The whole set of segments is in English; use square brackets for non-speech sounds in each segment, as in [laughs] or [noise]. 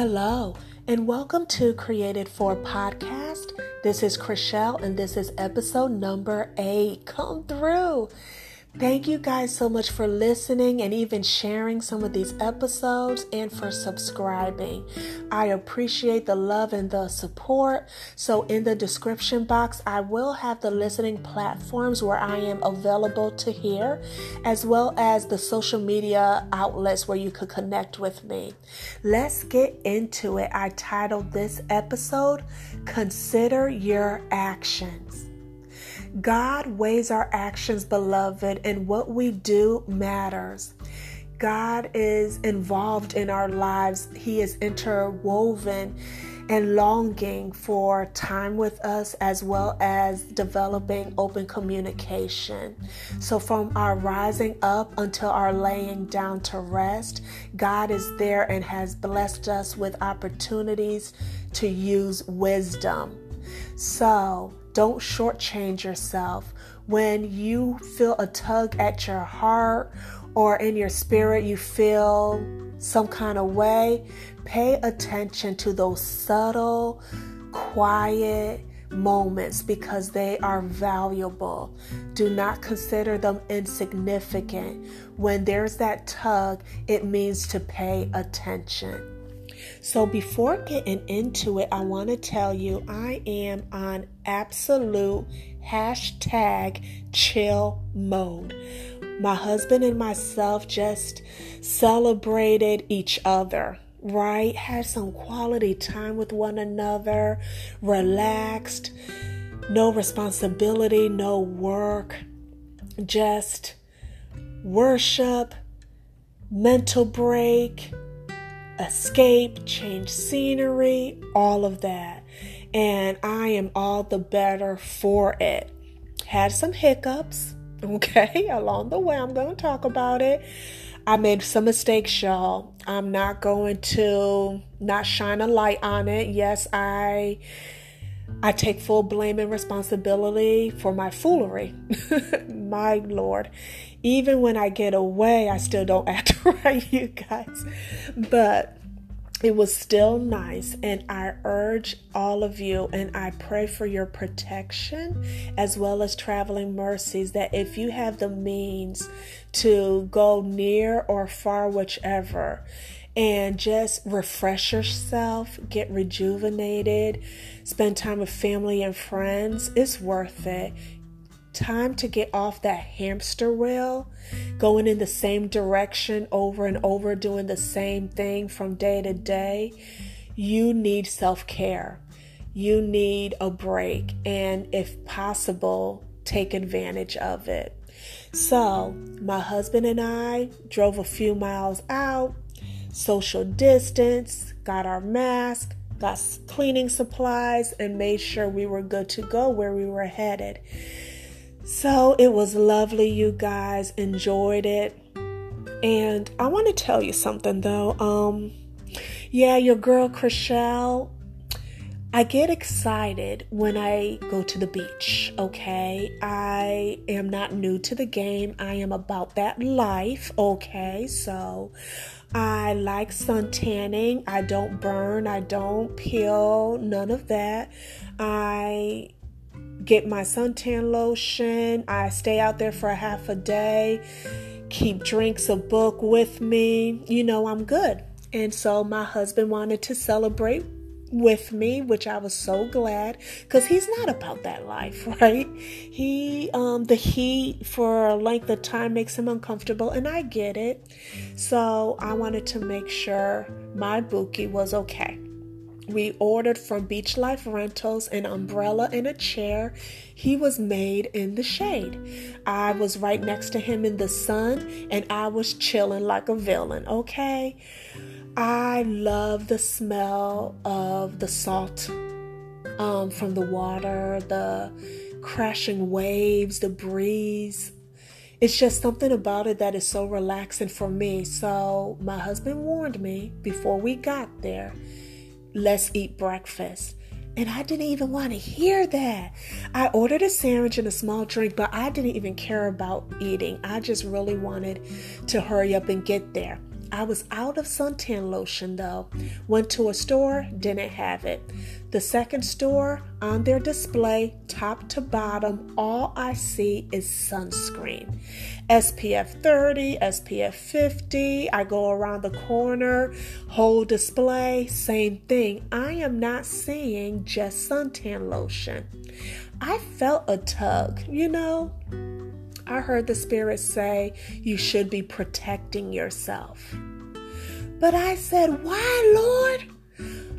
Hello, and welcome to Created for Podcast. This is Chriselle, and this is episode number eight. Come through. Thank you guys so much for listening and even sharing some of these episodes and for subscribing. I appreciate the love and the support. So, in the description box, I will have the listening platforms where I am available to hear, as well as the social media outlets where you could connect with me. Let's get into it. I titled this episode, Consider Your Actions. God weighs our actions, beloved, and what we do matters. God is involved in our lives, He is interwoven and longing for time with us as well as developing open communication. So, from our rising up until our laying down to rest, God is there and has blessed us with opportunities to use wisdom. So, don't shortchange yourself. When you feel a tug at your heart or in your spirit, you feel some kind of way, pay attention to those subtle, quiet moments because they are valuable. Do not consider them insignificant. When there's that tug, it means to pay attention. So, before getting into it, I want to tell you I am on absolute hashtag chill mode. My husband and myself just celebrated each other right? Had some quality time with one another, relaxed, no responsibility, no work, just worship, mental break, escape, change scenery, all of that. And I am all the better for it. Had some hiccups, [laughs] okay, along the way. I'm going to talk about it. I made some mistakes, y'all. I'm not going to not shine a light on it. Yes, I I take full blame and responsibility for my foolery. [laughs] my Lord. Even when I get away, I still don't [laughs] act right, you guys. But it was still nice, and I urge all of you and I pray for your protection as well as traveling mercies that if you have the means to go near or far, whichever, and just refresh yourself, get rejuvenated, spend time with family and friends. It's worth it. Time to get off that hamster wheel, going in the same direction over and over, doing the same thing from day to day. You need self care. You need a break, and if possible, take advantage of it. So, my husband and I drove a few miles out social distance, got our mask, got cleaning supplies, and made sure we were good to go where we were headed. So it was lovely, you guys enjoyed it. And I want to tell you something though. Um, yeah, your girl Chriselle I get excited when I go to the beach, okay? I am not new to the game. I am about that life, okay? So I like sun tanning. I don't burn, I don't peel, none of that. I get my suntan lotion. I stay out there for a half a day, keep drinks, a book with me. You know, I'm good. And so my husband wanted to celebrate with me, which I was so glad because he's not about that life, [laughs] right? He, um, the heat for a length of time makes him uncomfortable, and I get it. So I wanted to make sure my bookie was okay. We ordered from Beach Life Rentals an umbrella and a chair. He was made in the shade. I was right next to him in the sun, and I was chilling like a villain, okay? I love the smell of the salt um, from the water, the crashing waves, the breeze. It's just something about it that is so relaxing for me. So, my husband warned me before we got there let's eat breakfast. And I didn't even want to hear that. I ordered a sandwich and a small drink, but I didn't even care about eating. I just really wanted to hurry up and get there. I was out of suntan lotion though. Went to a store, didn't have it. The second store, on their display, top to bottom, all I see is sunscreen. SPF 30, SPF 50. I go around the corner, whole display, same thing. I am not seeing just suntan lotion. I felt a tug, you know. I heard the Spirit say you should be protecting yourself. But I said, Why, Lord?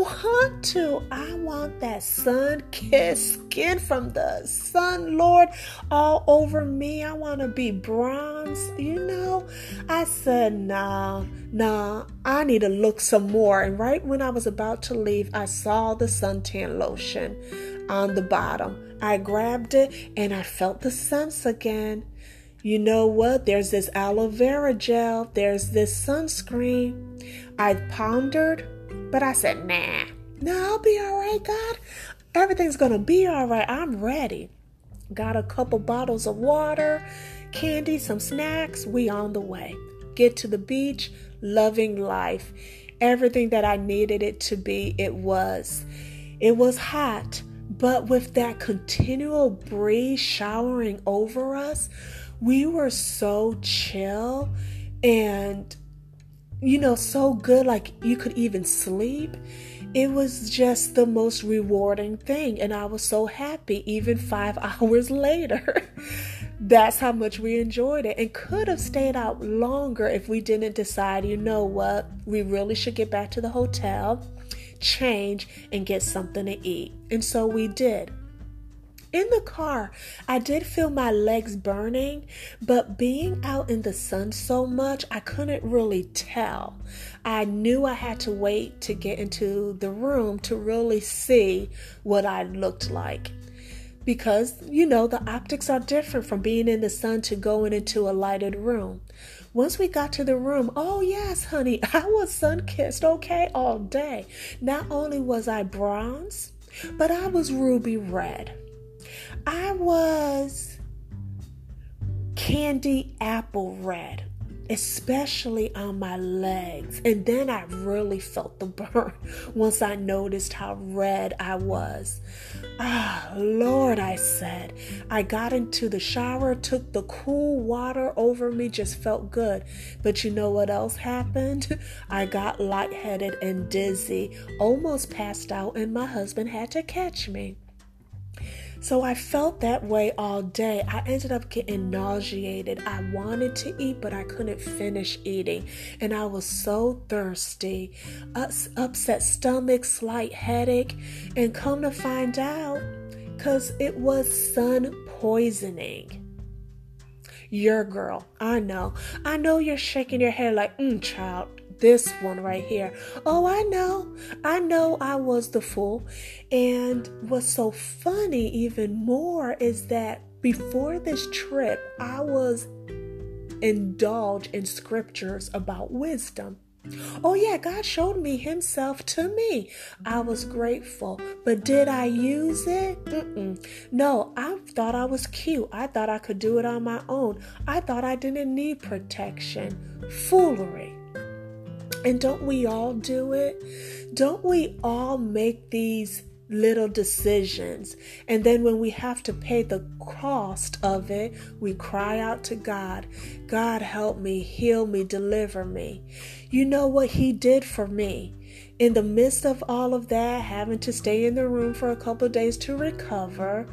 Want to. I want that sun kissed skin from the sun, Lord, all over me. I want to be bronze, you know. I said, nah, nah, I need to look some more. And right when I was about to leave, I saw the suntan lotion on the bottom. I grabbed it and I felt the sense again. You know what? There's this aloe vera gel, there's this sunscreen. I pondered, but I said, nah, no, I'll be all right, God. Everything's gonna be all right. I'm ready. Got a couple bottles of water, candy, some snacks. We on the way. Get to the beach, loving life. Everything that I needed it to be, it was. It was hot, but with that continual breeze showering over us, we were so chill and you know so good like you could even sleep. It was just the most rewarding thing and i was so happy even 5 [laughs] hours later. That's how much we enjoyed it and could have stayed out longer if we didn't decide you know what we really should get back to the hotel change and get something to eat. And so we did in the car, I did feel my legs burning, but being out in the sun so much, I couldn't really tell. I knew I had to wait to get into the room to really see what I looked like. Because, you know, the optics are different from being in the sun to going into a lighted room. Once we got to the room, oh yes, honey, [laughs] I was sun kissed, okay, all day. Not only was I bronze, but I was ruby red. I was candy apple red, especially on my legs. And then I really felt the burn [laughs] once I noticed how red I was. Ah, Lord, I said. I got into the shower, took the cool water over me, just felt good. But you know what else happened? [laughs] I got lightheaded and dizzy, almost passed out, and my husband had to catch me. So I felt that way all day. I ended up getting nauseated. I wanted to eat, but I couldn't finish eating. And I was so thirsty. upset stomach, slight headache. And come to find out, because it was sun poisoning. Your girl, I know. I know you're shaking your head like, mm, child this one right here. Oh, I know. I know I was the fool. And what's so funny, even more, is that before this trip, I was indulged in scriptures about wisdom. Oh, yeah, God showed me Himself to me. I was grateful. But did I use it? Mm-mm. No, I thought I was cute. I thought I could do it on my own. I thought I didn't need protection. Foolery. And don't we all do it? Don't we all make these little decisions? And then when we have to pay the cost of it, we cry out to God God, help me, heal me, deliver me. You know what He did for me? In the midst of all of that, having to stay in the room for a couple of days to recover,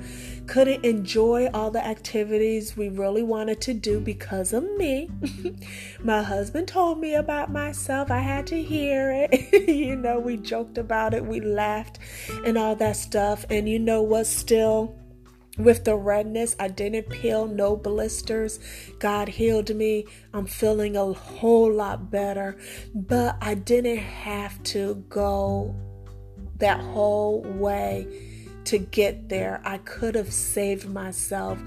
couldn't enjoy all the activities we really wanted to do because of me. [laughs] My husband told me about myself. I had to hear it. [laughs] you know, we joked about it, we laughed, and all that stuff. And you know what? Still, with the redness. I didn't peel, no blisters. God healed me. I'm feeling a whole lot better, but I didn't have to go that whole way to get there. I could have saved myself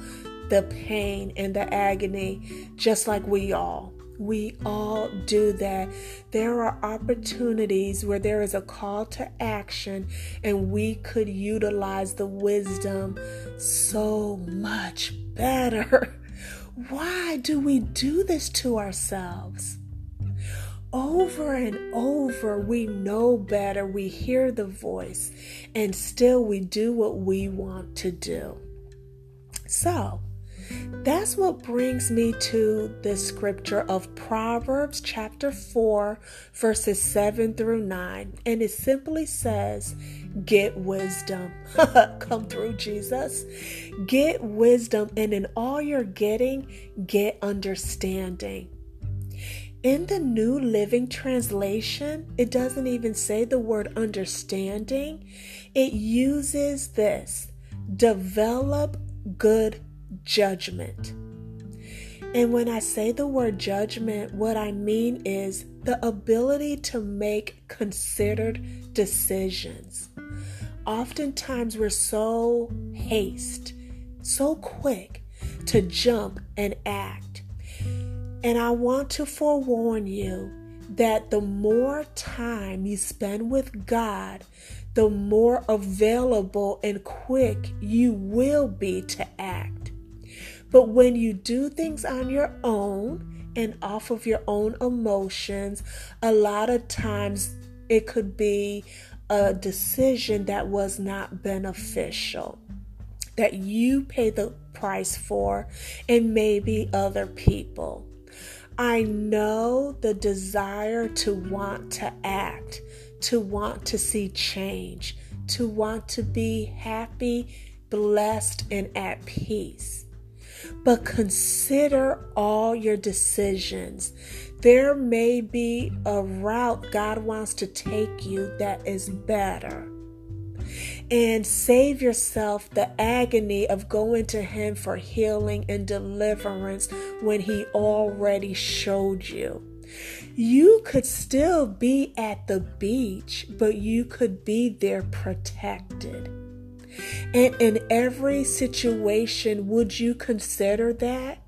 the pain and the agony, just like we all. We all do that. There are opportunities where there is a call to action, and we could utilize the wisdom so much better. [laughs] Why do we do this to ourselves? over and over, we know better, we hear the voice, and still we do what we want to do. So, that's what brings me to the scripture of Proverbs chapter 4, verses 7 through 9. And it simply says, Get wisdom. [laughs] Come through, Jesus. Get wisdom, and in all you're getting, get understanding. In the New Living Translation, it doesn't even say the word understanding. It uses this develop good judgment. And when I say the word judgment, what I mean is the ability to make considered decisions. Oftentimes, we're so haste, so quick to jump and act. And I want to forewarn you that the more time you spend with God, the more available and quick you will be to act. But when you do things on your own and off of your own emotions, a lot of times it could be a decision that was not beneficial that you pay the price for and maybe other people. I know the desire to want to act, to want to see change, to want to be happy, blessed, and at peace. But consider all your decisions. There may be a route God wants to take you that is better. And save yourself the agony of going to Him for healing and deliverance when He already showed you. You could still be at the beach, but you could be there protected. And in every situation, would you consider that?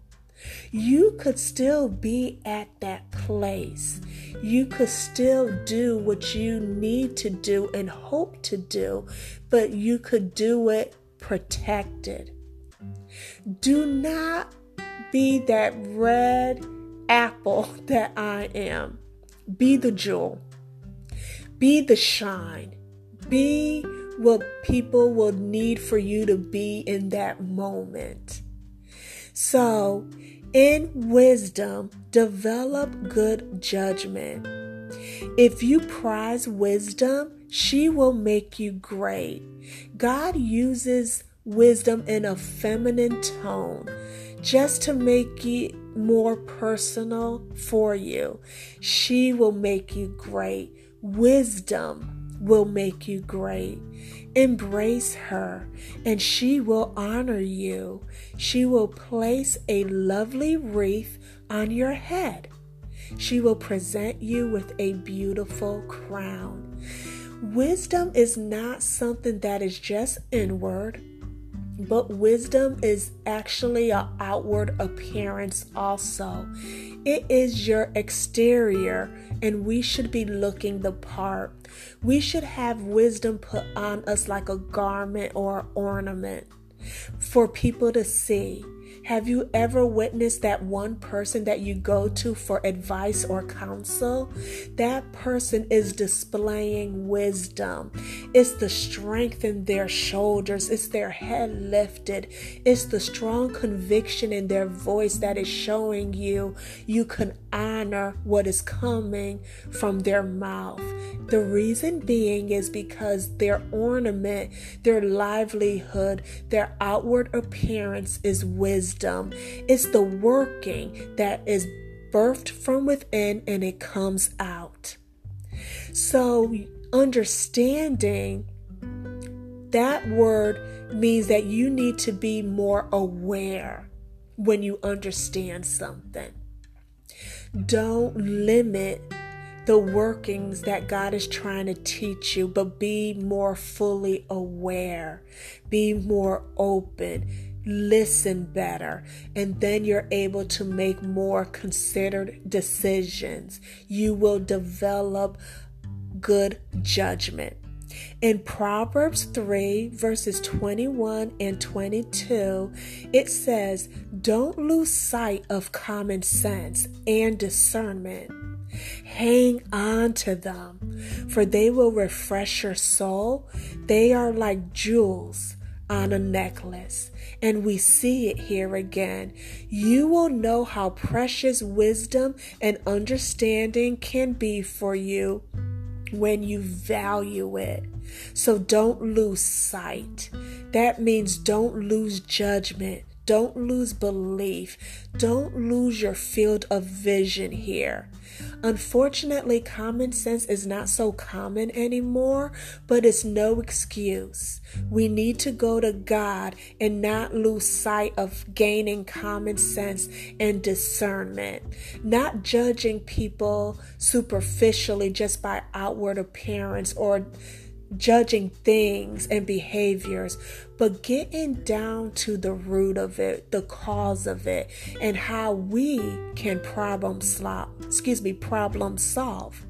You could still be at that place. You could still do what you need to do and hope to do, but you could do it protected. Do not be that red apple [laughs] that I am. Be the jewel. Be the shine. Be what people will need for you to be in that moment. So, in wisdom, develop good judgment. If you prize wisdom, she will make you great. God uses wisdom in a feminine tone just to make it more personal for you. She will make you great. Wisdom will make you great. Embrace her, and she will honor you. She will place a lovely wreath on your head. She will present you with a beautiful crown. Wisdom is not something that is just inward, but wisdom is actually an outward appearance also. It is your exterior, and we should be looking the part. We should have wisdom put on us like a garment or ornament for people to see. Have you ever witnessed that one person that you go to for advice or counsel? That person is displaying wisdom. It's the strength in their shoulders, it's their head lifted, it's the strong conviction in their voice that is showing you you can honor what is coming from their mouth. The reason being is because their ornament, their livelihood, their outward appearance is wisdom. It's the working that is birthed from within and it comes out. So, understanding that word means that you need to be more aware when you understand something. Don't limit the workings that God is trying to teach you, but be more fully aware, be more open, listen better, and then you're able to make more considered decisions. You will develop good judgment. In Proverbs 3, verses 21 and 22, it says, Don't lose sight of common sense and discernment. Hang on to them, for they will refresh your soul. They are like jewels on a necklace. And we see it here again. You will know how precious wisdom and understanding can be for you when you value it. So don't lose sight. That means don't lose judgment. Don't lose belief. Don't lose your field of vision here. Unfortunately, common sense is not so common anymore, but it's no excuse. We need to go to God and not lose sight of gaining common sense and discernment, not judging people superficially just by outward appearance or judging things and behaviors, but getting down to the root of it, the cause of it, and how we can problem solve, excuse me, problem solve.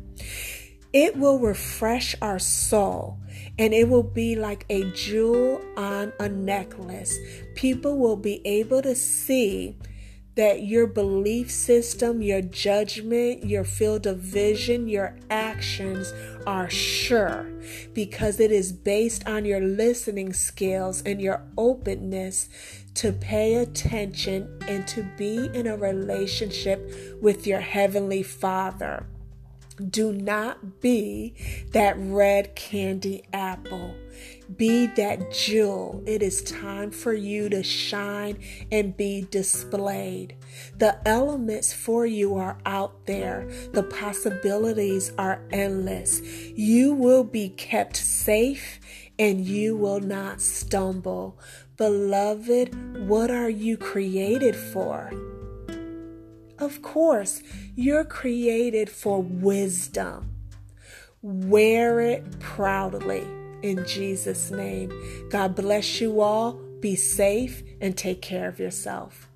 It will refresh our soul and it will be like a jewel on a necklace. People will be able to see that your belief system, your judgment, your field of vision, your actions are sure because it is based on your listening skills and your openness to pay attention and to be in a relationship with your Heavenly Father. Do not be that red candy apple. Be that jewel. It is time for you to shine and be displayed. The elements for you are out there. The possibilities are endless. You will be kept safe and you will not stumble. Beloved, what are you created for? Of course, you're created for wisdom. Wear it proudly in Jesus' name. God bless you all. Be safe and take care of yourself.